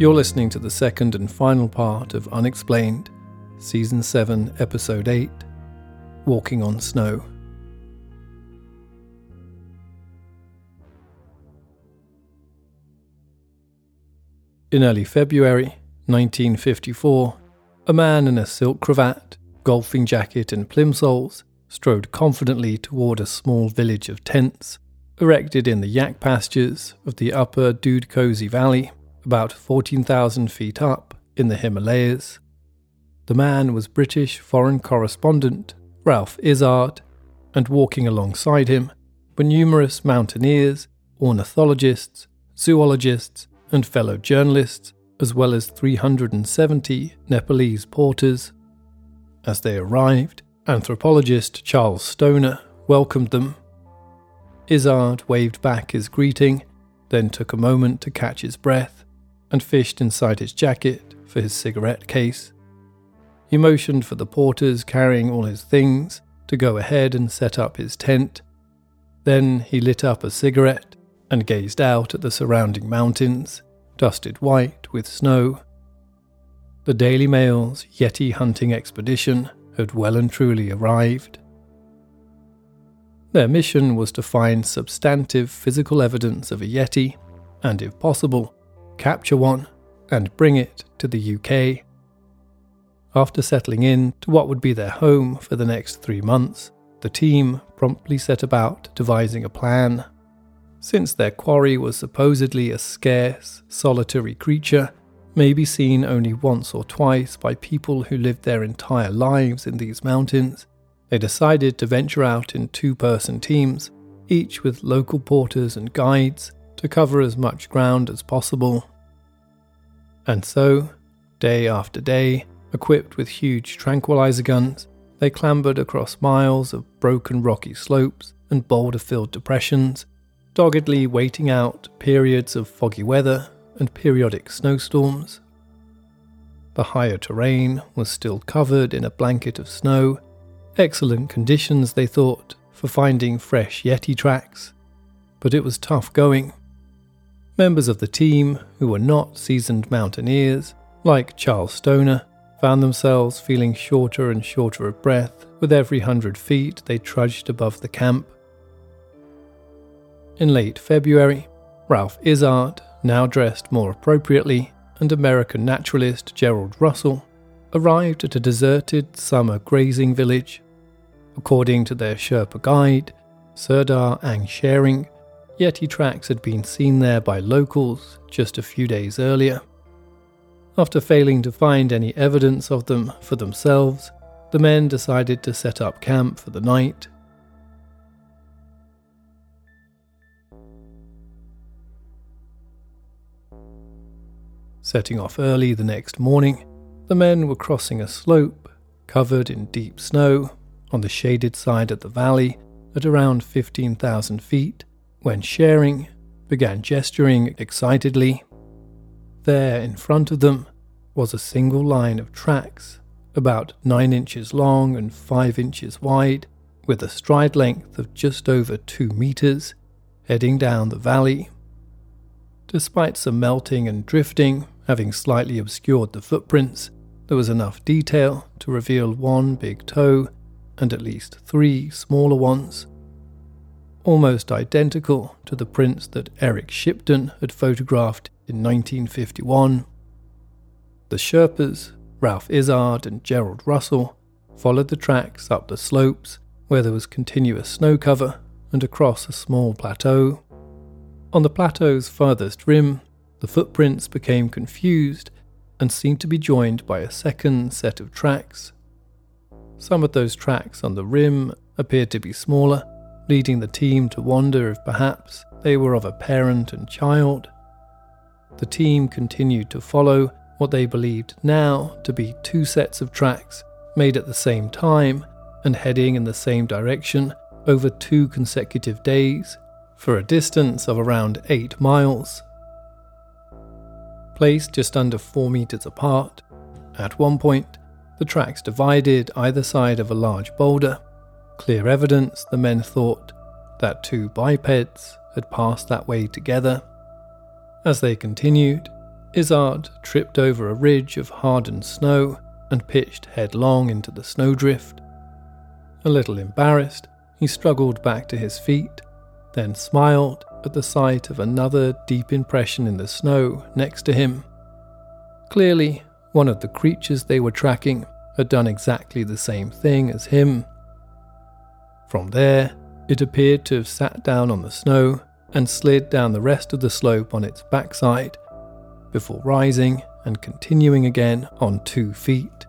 You're listening to the second and final part of Unexplained, Season 7, Episode 8 Walking on Snow. In early February 1954, a man in a silk cravat, golfing jacket, and plimsolls strode confidently toward a small village of tents erected in the yak pastures of the upper Dudh Kosi Valley about 14,000 feet up in the Himalayas. The man was British foreign correspondent Ralph Izzard, and walking alongside him were numerous mountaineers, ornithologists, zoologists, and fellow journalists, as well as 370 Nepalese porters. As they arrived, anthropologist Charles Stoner welcomed them. Izzard waved back his greeting, then took a moment to catch his breath and fished inside his jacket for his cigarette case. He motioned for the porters carrying all his things to go ahead and set up his tent. Then he lit up a cigarette and gazed out at the surrounding mountains, dusted white with snow. The Daily Mail's Yeti hunting expedition had well and truly arrived. Their mission was to find substantive physical evidence of a Yeti, and if possible, capture one, and bring it to the UK. After settling in to what would be their home for the next three months, the team promptly set about devising a plan. Since their quarry was supposedly a scarce, solitary creature, maybe seen only once or twice by people who lived their entire lives in these mountains, they decided to venture out in two person teams, each with local porters and guides, to cover as much ground as possible. And so, day after day, equipped with huge tranquilizer guns, they clambered across miles of broken rocky slopes and boulder filled depressions, doggedly waiting out periods of foggy weather and periodic snowstorms. The higher terrain was still covered in a blanket of snow, excellent conditions, they thought, for finding fresh Yeti tracks, but it was tough going. Members of the team, who were not seasoned mountaineers, like Charles Stoner, found themselves feeling shorter and shorter of breath with every hundred feet they trudged above the camp. In late February, Ralph Izzard, now dressed more appropriately, and American naturalist Gerald Russell arrived at a deserted summer grazing village. According to their Sherpa guide, Serdar Angsharing, Yeti tracks had been seen there by locals just a few days earlier. After failing to find any evidence of them for themselves, the men decided to set up camp for the night. Setting off early the next morning, the men were crossing a slope covered in deep snow on the shaded side of the valley at around 15,000 feet when Sharing began gesturing excitedly. There in front of them was a single line of tracks, about 9 inches long and 5 inches wide, with a stride length of just over 2 meters, heading down the valley. Despite some melting and drifting having slightly obscured the footprints, there was enough detail to reveal one big toe and at least three smaller ones almost identical to the prints that Eric Shipton had photographed in 1951. The Sherpas, Ralph Izzard and Gerald Russell, followed the tracks up the slopes where there was continuous snow cover and across a small plateau. On the plateau's farthest rim, the footprints became confused and seemed to be joined by a second set of tracks. Some of those tracks on the rim appeared to be smaller, leading the team to wonder if perhaps they were of a parent and child. The team continued to follow what they believed now to be two sets of tracks made at the same time and heading in the same direction over two consecutive days for a distance of around 8 miles. Placed just under 4 meters apart, at one point, the tracks divided either side of a large boulder clear evidence the men thought that two bipeds had passed that way together. As they continued, Izzard tripped over a ridge of hardened snow and pitched headlong into the snowdrift. A little embarrassed, he struggled back to his feet, then smiled at the sight of another deep impression in the snow next to him. Clearly, one of the creatures they were tracking had done exactly the same thing as him. From there, it appeared to have sat down on the snow and slid down the rest of the slope on its backside, before rising and continuing again on two feet.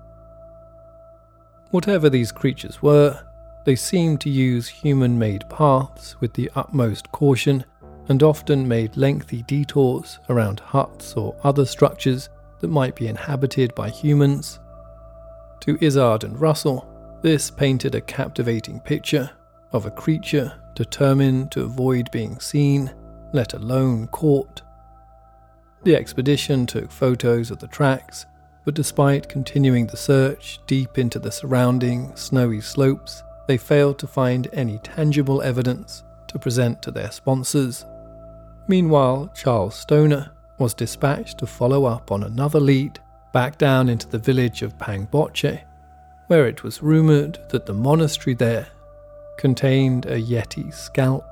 Whatever these creatures were, they seemed to use human made paths with the utmost caution and often made lengthy detours around huts or other structures that might be inhabited by humans. To Izzard and Russell, this painted a captivating picture of a creature determined to avoid being seen, let alone caught. The expedition took photos of the tracks, but despite continuing the search deep into the surrounding snowy slopes, they failed to find any tangible evidence to present to their sponsors. Meanwhile, Charles Stoner was dispatched to follow up on another lead back down into the village of Pangboche, where it was rumoured that the monastery there contained a Yeti scalp.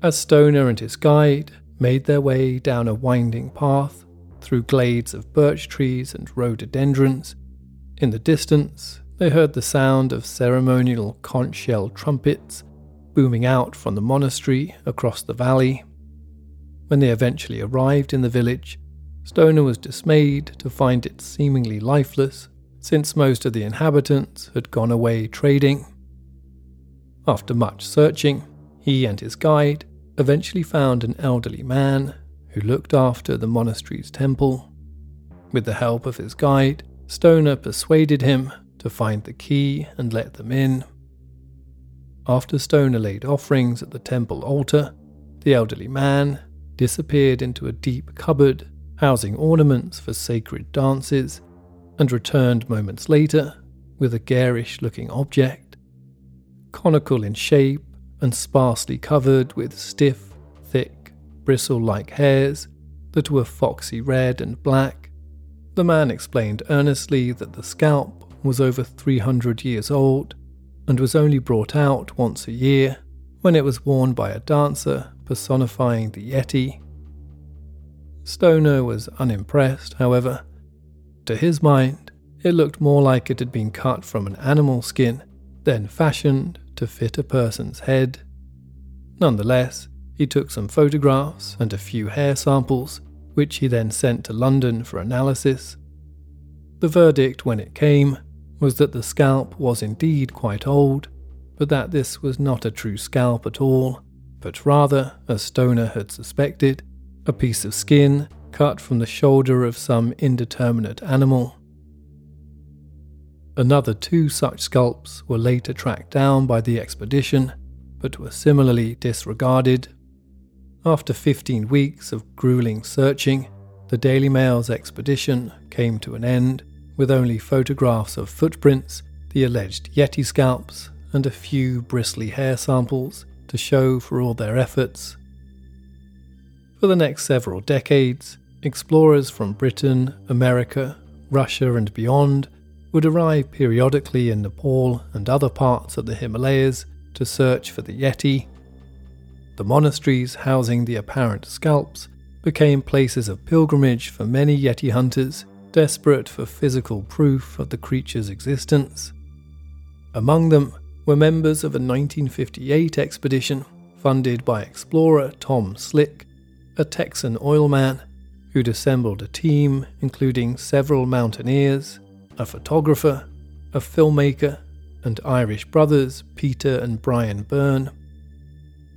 As Stoner and his guide made their way down a winding path through glades of birch trees and rhododendrons, in the distance they heard the sound of ceremonial conch shell trumpets booming out from the monastery across the valley. When they eventually arrived in the village, Stoner was dismayed to find it seemingly lifeless, since most of the inhabitants had gone away trading. After much searching, he and his guide eventually found an elderly man who looked after the monastery's temple. With the help of his guide, Stoner persuaded him to find the key and let them in. After Stoner laid offerings at the temple altar, the elderly man disappeared into a deep cupboard housing ornaments for sacred dances and returned moments later with a garish looking object. Conical in shape and sparsely covered with stiff, thick, bristle like hairs that were foxy red and black. The man explained earnestly that the scalp was over 300 years old and was only brought out once a year when it was worn by a dancer personifying the Yeti. Stoner was unimpressed, however. To his mind, it looked more like it had been cut from an animal skin, then fashioned to fit a person's head. Nonetheless, he took some photographs and a few hair samples, which he then sent to London for analysis. The verdict, when it came, was that the scalp was indeed quite old, but that this was not a true scalp at all, but rather, as Stoner had suspected, a piece of skin cut from the shoulder of some indeterminate animal. Another two such sculpts were later tracked down by the expedition, but were similarly disregarded. After 15 weeks of grueling searching, the Daily Mail's expedition came to an end with only photographs of footprints, the alleged Yeti scalps, and a few bristly hair samples to show for all their efforts. For the next several decades, explorers from Britain, America, Russia, and beyond would arrive periodically in Nepal and other parts of the Himalayas to search for the Yeti. The monasteries housing the apparent scalps became places of pilgrimage for many Yeti hunters desperate for physical proof of the creature's existence. Among them were members of a 1958 expedition funded by explorer Tom Slick, a Texan oilman who'd assembled a team including several mountaineers a photographer, a filmmaker, and Irish brothers Peter and Brian Byrne.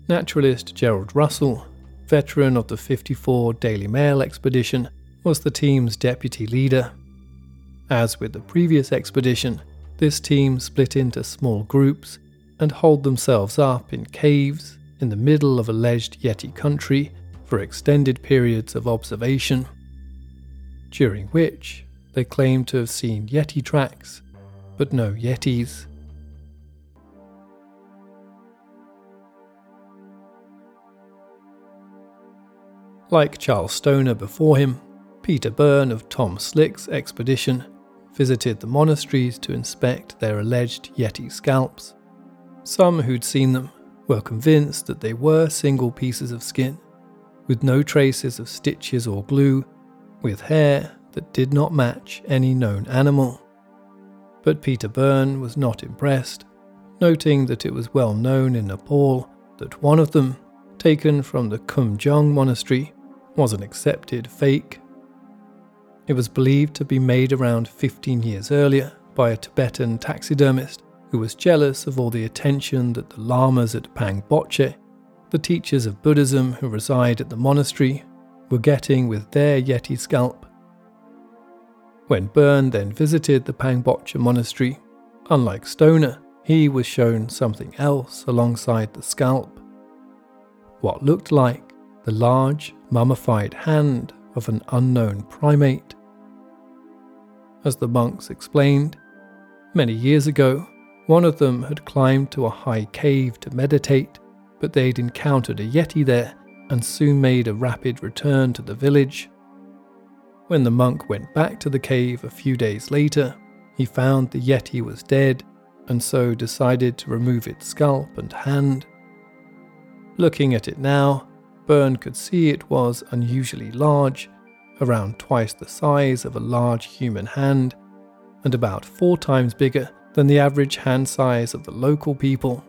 Naturalist Gerald Russell, veteran of the 54 Daily Mail expedition, was the team's deputy leader. As with the previous expedition, this team split into small groups and holed themselves up in caves in the middle of alleged Yeti country for extended periods of observation, during which they claim to have seen Yeti tracks, but no Yetis. Like Charles Stoner before him, Peter Byrne of Tom Slick's expedition visited the monasteries to inspect their alleged Yeti scalps. Some who'd seen them were convinced that they were single pieces of skin, with no traces of stitches or glue, with hair that did not match any known animal. But Peter Byrne was not impressed, noting that it was well known in Nepal that one of them, taken from the Khumjung monastery, was an accepted fake. It was believed to be made around 15 years earlier by a Tibetan taxidermist who was jealous of all the attention that the lamas at Pangboche, the teachers of Buddhism who reside at the monastery, were getting with their Yeti scalp. When Byrne then visited the Pangboche monastery, unlike Stoner, he was shown something else alongside the scalp. What looked like the large, mummified hand of an unknown primate. As the monks explained, many years ago, one of them had climbed to a high cave to meditate, but they'd encountered a Yeti there and soon made a rapid return to the village. When the monk went back to the cave a few days later, he found the Yeti was dead and so decided to remove its scalp and hand. Looking at it now, Byrne could see it was unusually large, around twice the size of a large human hand, and about four times bigger than the average hand size of the local people.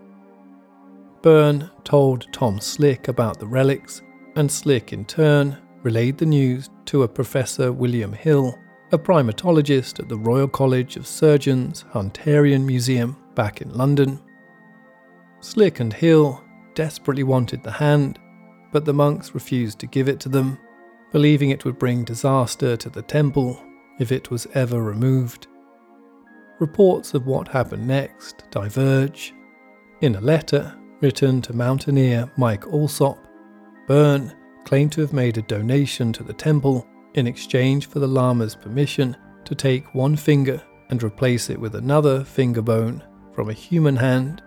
Byrne told Tom Slick about the relics, and Slick in turn relayed the news to a Professor William Hill, a primatologist at the Royal College of Surgeons Hunterian Museum back in London. Slick and Hill desperately wanted the hand, but the monks refused to give it to them, believing it would bring disaster to the temple if it was ever removed. Reports of what happened next diverge. In a letter written to mountaineer Mike Alsop, Byrne claimed to have made a donation to the temple in exchange for the Lama's permission to take one finger and replace it with another finger bone from a human hand,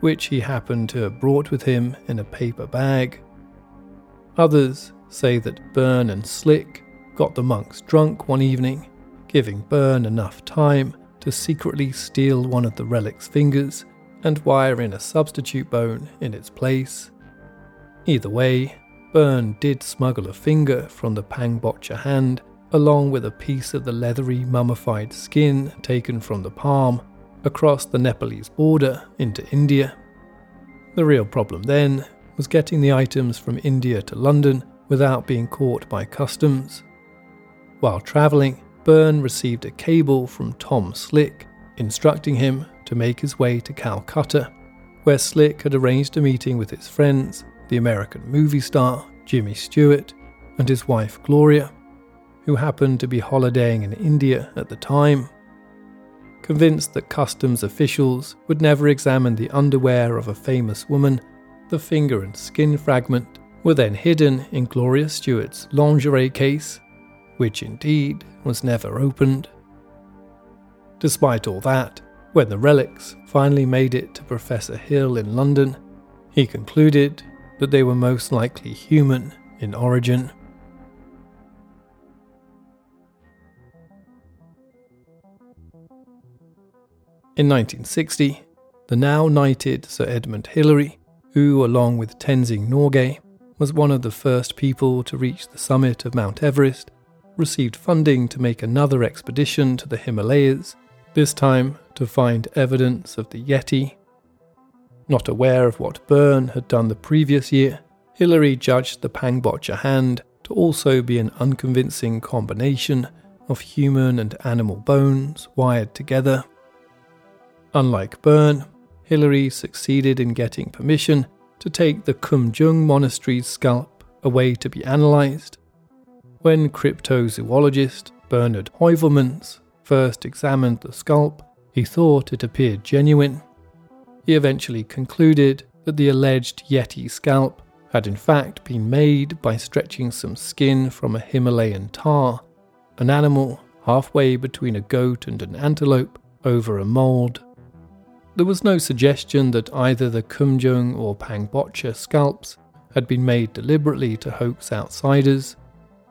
which he happened to have brought with him in a paper bag. Others say that Byrne and Slick got the monks drunk one evening, giving Byrne enough time to secretly steal one of the relic's fingers and wire in a substitute bone in its place. Either way, Byrne did smuggle a finger from the Pangboche hand, along with a piece of the leathery mummified skin taken from the palm, across the Nepalese border into India. The real problem then was getting the items from India to London without being caught by customs. While travelling, Byrne received a cable from Tom Slick instructing him to make his way to Calcutta, where Slick had arranged a meeting with his friends, the American movie star Jimmy Stewart and his wife Gloria, who happened to be holidaying in India at the time. Convinced that customs officials would never examine the underwear of a famous woman the finger and skin fragment were then hidden in Gloria Stewart's lingerie case, which indeed was never opened. Despite all that, when the relics finally made it to Professor Hill in London, he concluded that they were most likely human in origin. In 1960, the now knighted Sir Edmund Hillary who, along with Tenzing Norgay, was one of the first people to reach the summit of Mount Everest, received funding to make another expedition to the Himalayas, this time to find evidence of the Yeti. Not aware of what Byrne had done the previous year, Hillary judged the Pangboche hand to also be an unconvincing combination of human and animal bones wired together. Unlike Byrne, Hillary succeeded in getting permission to take the Khumjung monastery's scalp away to be analysed. When cryptozoologist Bernard Heuvelmans first examined the scalp, he thought it appeared genuine. He eventually concluded that the alleged Yeti scalp had in fact been made by stretching some skin from a Himalayan tahr, an animal halfway between a goat and an antelope over a mould. There was no suggestion that either the Khumjung or Pangboche scalps had been made deliberately to hoax outsiders.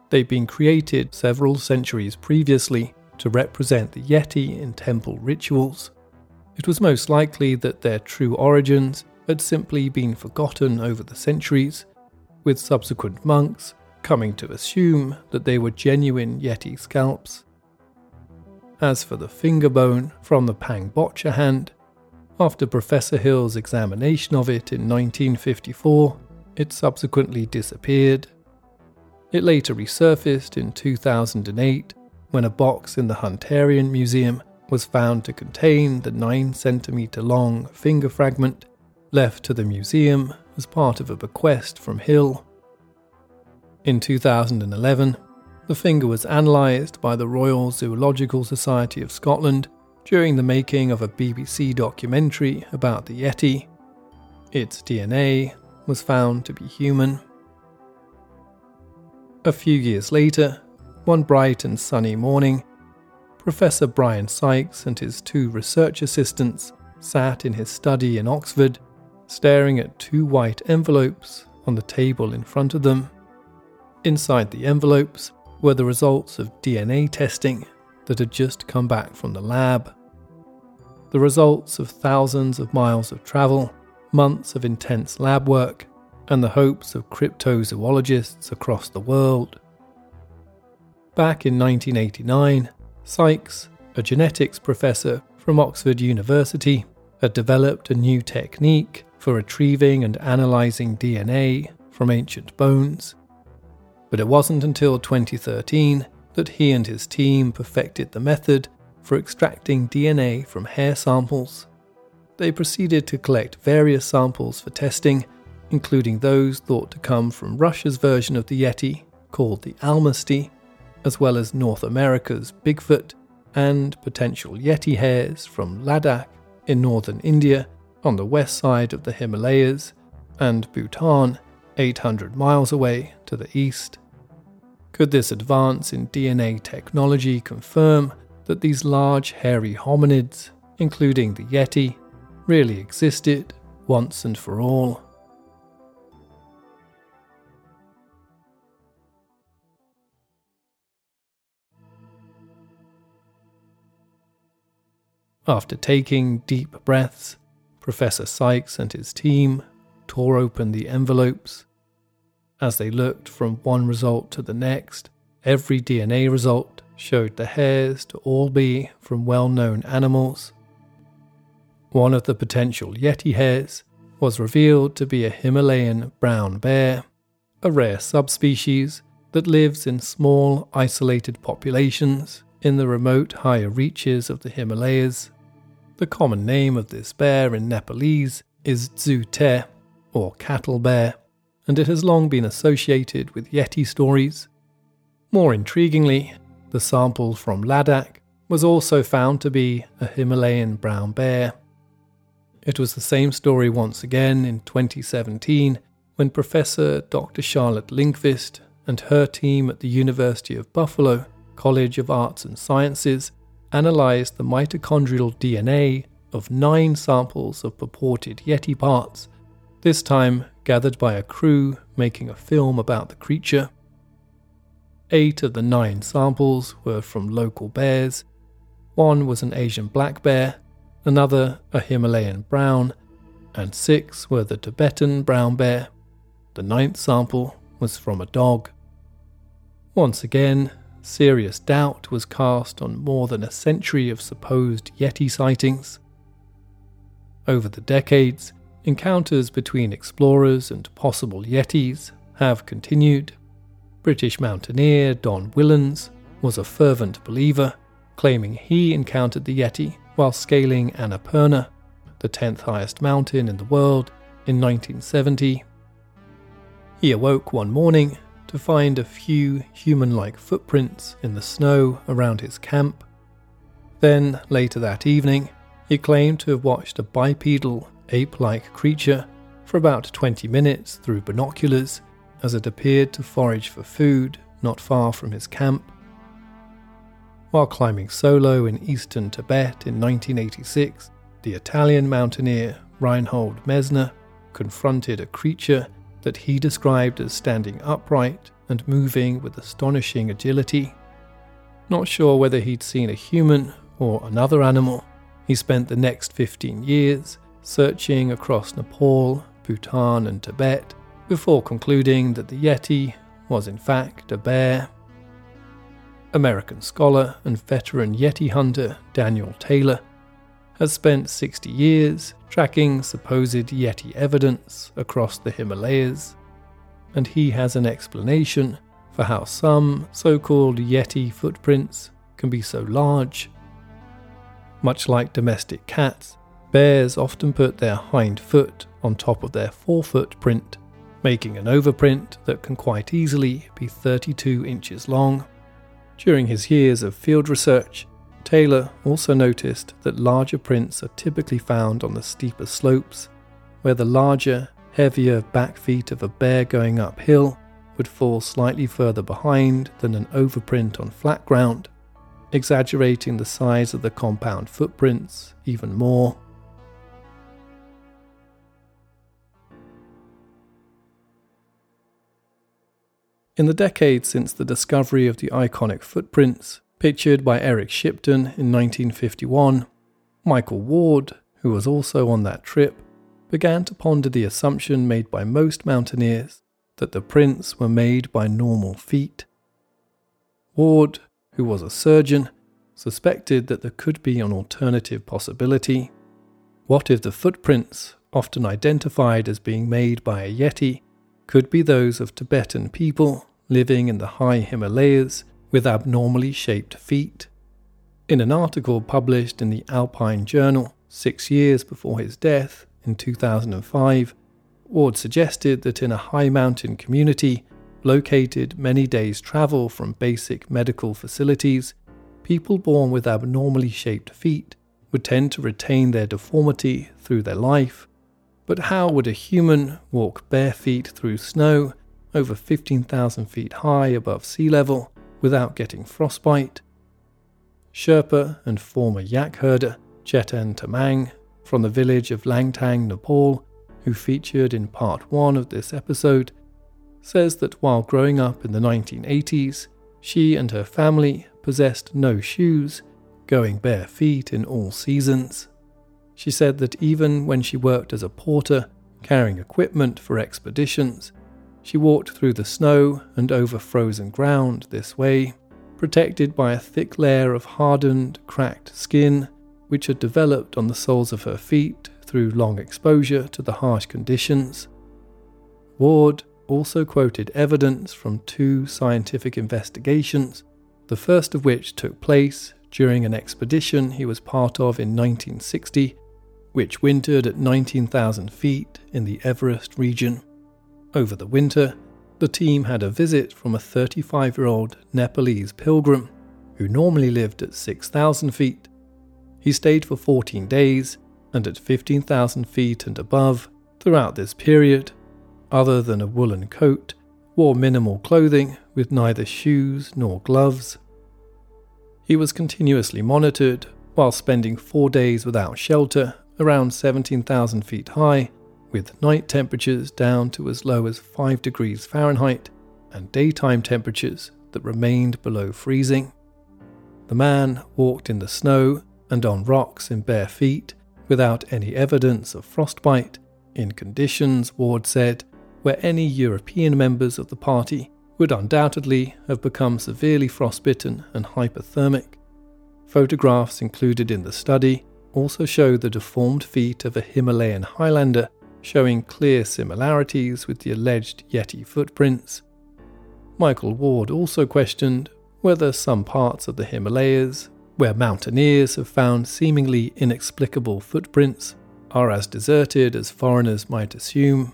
They'd been created several centuries previously to represent the Yeti in temple rituals. It was most likely that their true origins had simply been forgotten over the centuries, with subsequent monks coming to assume that they were genuine Yeti scalps. As for the finger bone from the Pangboche hand, after Professor Hill's examination of it in 1954, it subsequently disappeared. It later resurfaced in 2008 when a box in the Hunterian Museum was found to contain the 9 centimetre long finger fragment left to the museum as part of a bequest from Hill. In 2011, the finger was analysed by the Royal Zoological Society of Scotland during the making of a BBC documentary about the Yeti. Its DNA was found to be human. A few years later, one bright and sunny morning, Professor Brian Sykes and his two research assistants sat in his study in Oxford, staring at two white envelopes on the table in front of them. Inside the envelopes were the results of DNA testing that had just come back from the lab the results of thousands of miles of travel, months of intense lab work, and the hopes of cryptozoologists across the world. Back in 1989, Sykes, a genetics professor from Oxford University, had developed a new technique for retrieving and analysing DNA from ancient bones. But it wasn't until 2013 that he and his team perfected the method for extracting DNA from hair samples. They proceeded to collect various samples for testing, including those thought to come from Russia's version of the Yeti, called the Almasty, as well as North America's Bigfoot and potential Yeti hairs from Ladakh in northern India on the west side of the Himalayas and Bhutan 800 miles away to the east. Could this advance in DNA technology confirm that these large hairy hominids, including the Yeti, really existed once and for all. After taking deep breaths, Professor Sykes and his team tore open the envelopes. As they looked from one result to the next, every DNA result showed the hairs to all be from well known animals. One of the potential Yeti hairs was revealed to be a Himalayan brown bear, a rare subspecies that lives in small, isolated populations in the remote higher reaches of the Himalayas. The common name of this bear in Nepalese is Dzute, or cattle bear, and it has long been associated with Yeti stories. More intriguingly, the sample from Ladakh was also found to be a Himalayan brown bear. It was the same story once again in 2017 when Professor Dr. Charlotte Lindqvist and her team at the University of Buffalo College of Arts and Sciences analysed the mitochondrial DNA of nine samples of purported Yeti parts, this time gathered by a crew making a film about the creature. Eight of the nine samples were from local bears. One was an Asian black bear, another a Himalayan brown, and six were the Tibetan brown bear. The ninth sample was from a dog. Once again, serious doubt was cast on more than a century of supposed Yeti sightings. Over the decades, encounters between explorers and possible Yetis have continued. British mountaineer Don Whillans was a fervent believer, claiming he encountered the Yeti while scaling Annapurna, the 10th highest mountain in the world, in 1970. He awoke one morning to find a few human like footprints in the snow around his camp. Then, later that evening, he claimed to have watched a bipedal, ape like creature for about 20 minutes through binoculars as it appeared to forage for food not far from his camp. While climbing solo in eastern Tibet in 1986, the Italian mountaineer Reinhold Messner confronted a creature that he described as standing upright and moving with astonishing agility. Not sure whether he'd seen a human or another animal, he spent the next 15 years searching across Nepal, Bhutan, and Tibet before concluding that the Yeti was in fact a bear. American scholar and veteran Yeti hunter Daniel Taylor has spent 60 years tracking supposed Yeti evidence across the Himalayas, and he has an explanation for how some so called Yeti footprints can be so large. Much like domestic cats, bears often put their hind foot on top of their forefoot print, making an overprint that can quite easily be 32 inches long. During his years of field research, Taylor also noticed that larger prints are typically found on the steeper slopes, where the larger, heavier back feet of a bear going uphill would fall slightly further behind than an overprint on flat ground, exaggerating the size of the compound footprints even more. In the decades since the discovery of the iconic footprints, pictured by Eric Shipton in 1951, Michael Ward, who was also on that trip, began to ponder the assumption made by most mountaineers that the prints were made by normal feet. Ward, who was a surgeon, suspected that there could be an alternative possibility. What if the footprints, often identified as being made by a Yeti, could be those of Tibetan people living in the high Himalayas with abnormally shaped feet. In an article published in the Alpine Journal six years before his death in 2005, Ward suggested that in a high mountain community located many days' travel from basic medical facilities, people born with abnormally shaped feet would tend to retain their deformity through their life. But how would a human walk bare feet through snow over 15,000 feet high above sea level without getting frostbite. Sherpa and former yak herder Chetan Tamang from the village of Langtang, Nepal, who featured in part 1 of this episode, says that while growing up in the 1980s, she and her family possessed no shoes, going bare feet in all seasons. She said that even when she worked as a porter, carrying equipment for expeditions, she walked through the snow and over frozen ground this way, protected by a thick layer of hardened, cracked skin which had developed on the soles of her feet through long exposure to the harsh conditions. Ward also quoted evidence from two scientific investigations, the first of which took place during an expedition he was part of in 1960, which wintered at 19,000 feet in the Everest region. Over the winter, the team had a visit from a 35 year old Nepalese pilgrim who normally lived at 6,000 feet. He stayed for 14 days and at 15,000 feet and above throughout this period, other than a woolen coat, wore minimal clothing with neither shoes nor gloves. He was continuously monitored while spending four days without shelter around 17,000 feet high with night temperatures down to as low as 5 degrees Fahrenheit and daytime temperatures that remained below freezing. The man walked in the snow and on rocks in bare feet without any evidence of frostbite, in conditions, Ward said, where any European members of the party would undoubtedly have become severely frostbitten and hypothermic. Photographs included in the study also show the deformed feet of a Himalayan Highlander showing clear similarities with the alleged Yeti footprints. Michael Ward also questioned whether some parts of the Himalayas, where mountaineers have found seemingly inexplicable footprints, are as deserted as foreigners might assume.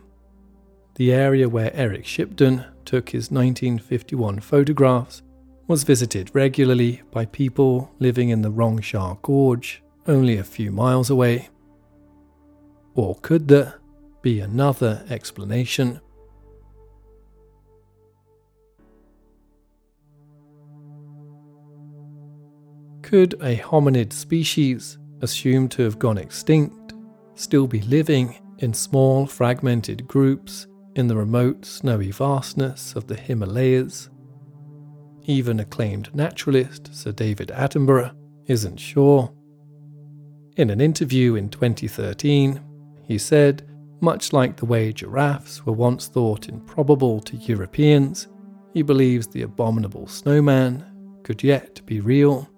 The area where Eric Shipton took his 1951 photographs was visited regularly by people living in the Rongshar Gorge, only a few miles away. Or could there? Be another explanation. Could a hominid species, assumed to have gone extinct, still be living in small fragmented groups in the remote snowy vastness of the Himalayas? Even acclaimed naturalist Sir David Attenborough isn't sure. In an interview in 2013, he said, much like the way giraffes were once thought improbable to Europeans, he believes the abominable snowman could yet be real.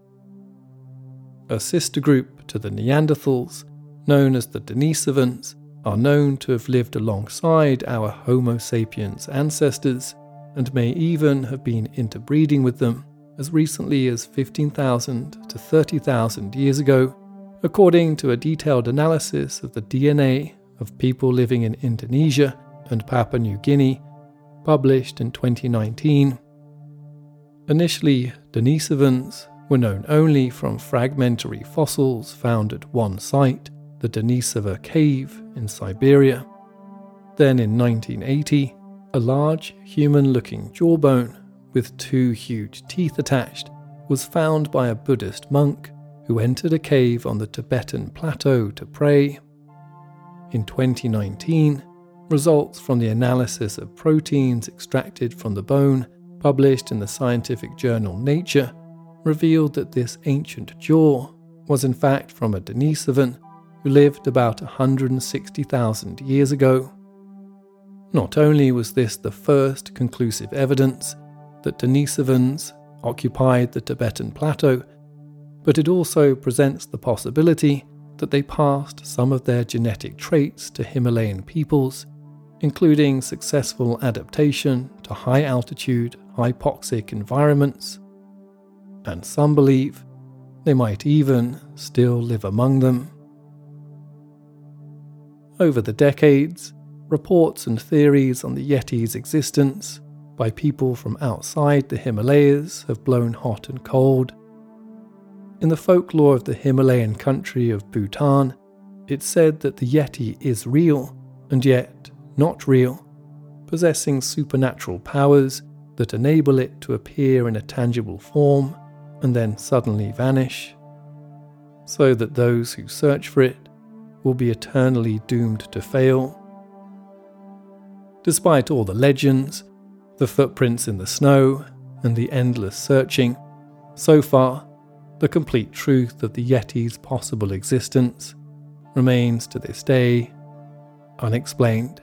A sister group to the Neanderthals, known as the Denisovans, are known to have lived alongside our Homo sapiens ancestors and may even have been interbreeding with them as recently as 15,000 to 30,000 years ago, according to a detailed analysis of the DNA of people living in Indonesia and Papua New Guinea, published in 2019. Initially, Denisovans were known only from fragmentary fossils found at one site, the Denisova Cave in Siberia. Then in 1980, a large human looking jawbone with two huge teeth attached was found by a Buddhist monk who entered a cave on the Tibetan plateau to pray. In 2019, results from the analysis of proteins extracted from the bone, published in the scientific journal Nature, revealed that this ancient jaw was in fact from a Denisovan who lived about 160,000 years ago. Not only was this the first conclusive evidence that Denisovans occupied the Tibetan plateau, but it also presents the possibility that they passed some of their genetic traits to Himalayan peoples, including successful adaptation to high altitude, hypoxic environments, and some believe they might even still live among them. Over the decades, reports and theories on the Yeti's existence by people from outside the Himalayas have blown hot and cold. In the folklore of the Himalayan country of Bhutan, it's said that the Yeti is real and yet not real, possessing supernatural powers that enable it to appear in a tangible form and then suddenly vanish, so that those who search for it will be eternally doomed to fail. Despite all the legends, the footprints in the snow, and the endless searching, so far, the complete truth of the Yeti's possible existence remains to this day unexplained.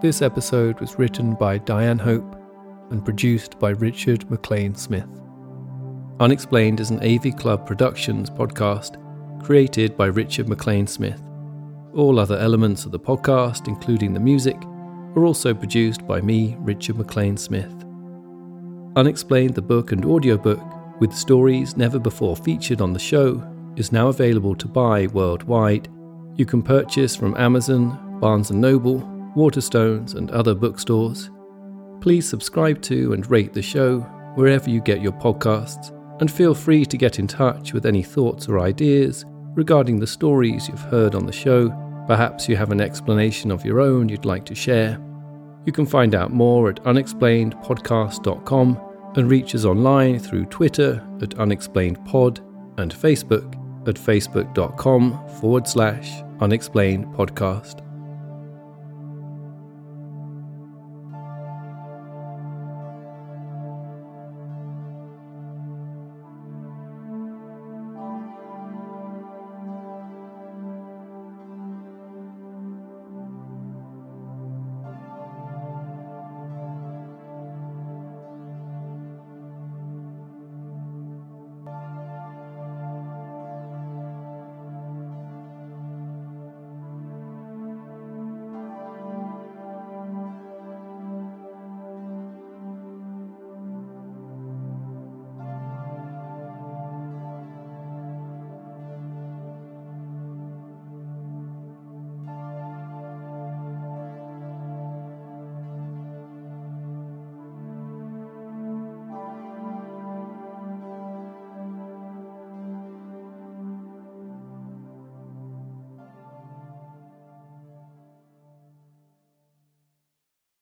This episode was written by Diane Hope and produced by Richard MacLean Smith. Unexplained is an AV Club Productions podcast created by Richard MacLean Smith. All other elements of the podcast, including the music, are also produced by me, Richard MacLean Smith. Unexplained, the book and audiobook, with stories never before featured on the show, is now available to buy worldwide. You can purchase from Amazon, Barnes & Noble, Waterstones, and other bookstores. Please subscribe to and rate the show wherever you get your podcasts, and feel free to get in touch with any thoughts or ideas regarding the stories you've heard on the show. Perhaps you have an explanation of your own you'd like to share. You can find out more at unexplainedpodcast.com and reach us online through Twitter at unexplainedpod and Facebook at facebook.com forward slash unexplained podcast.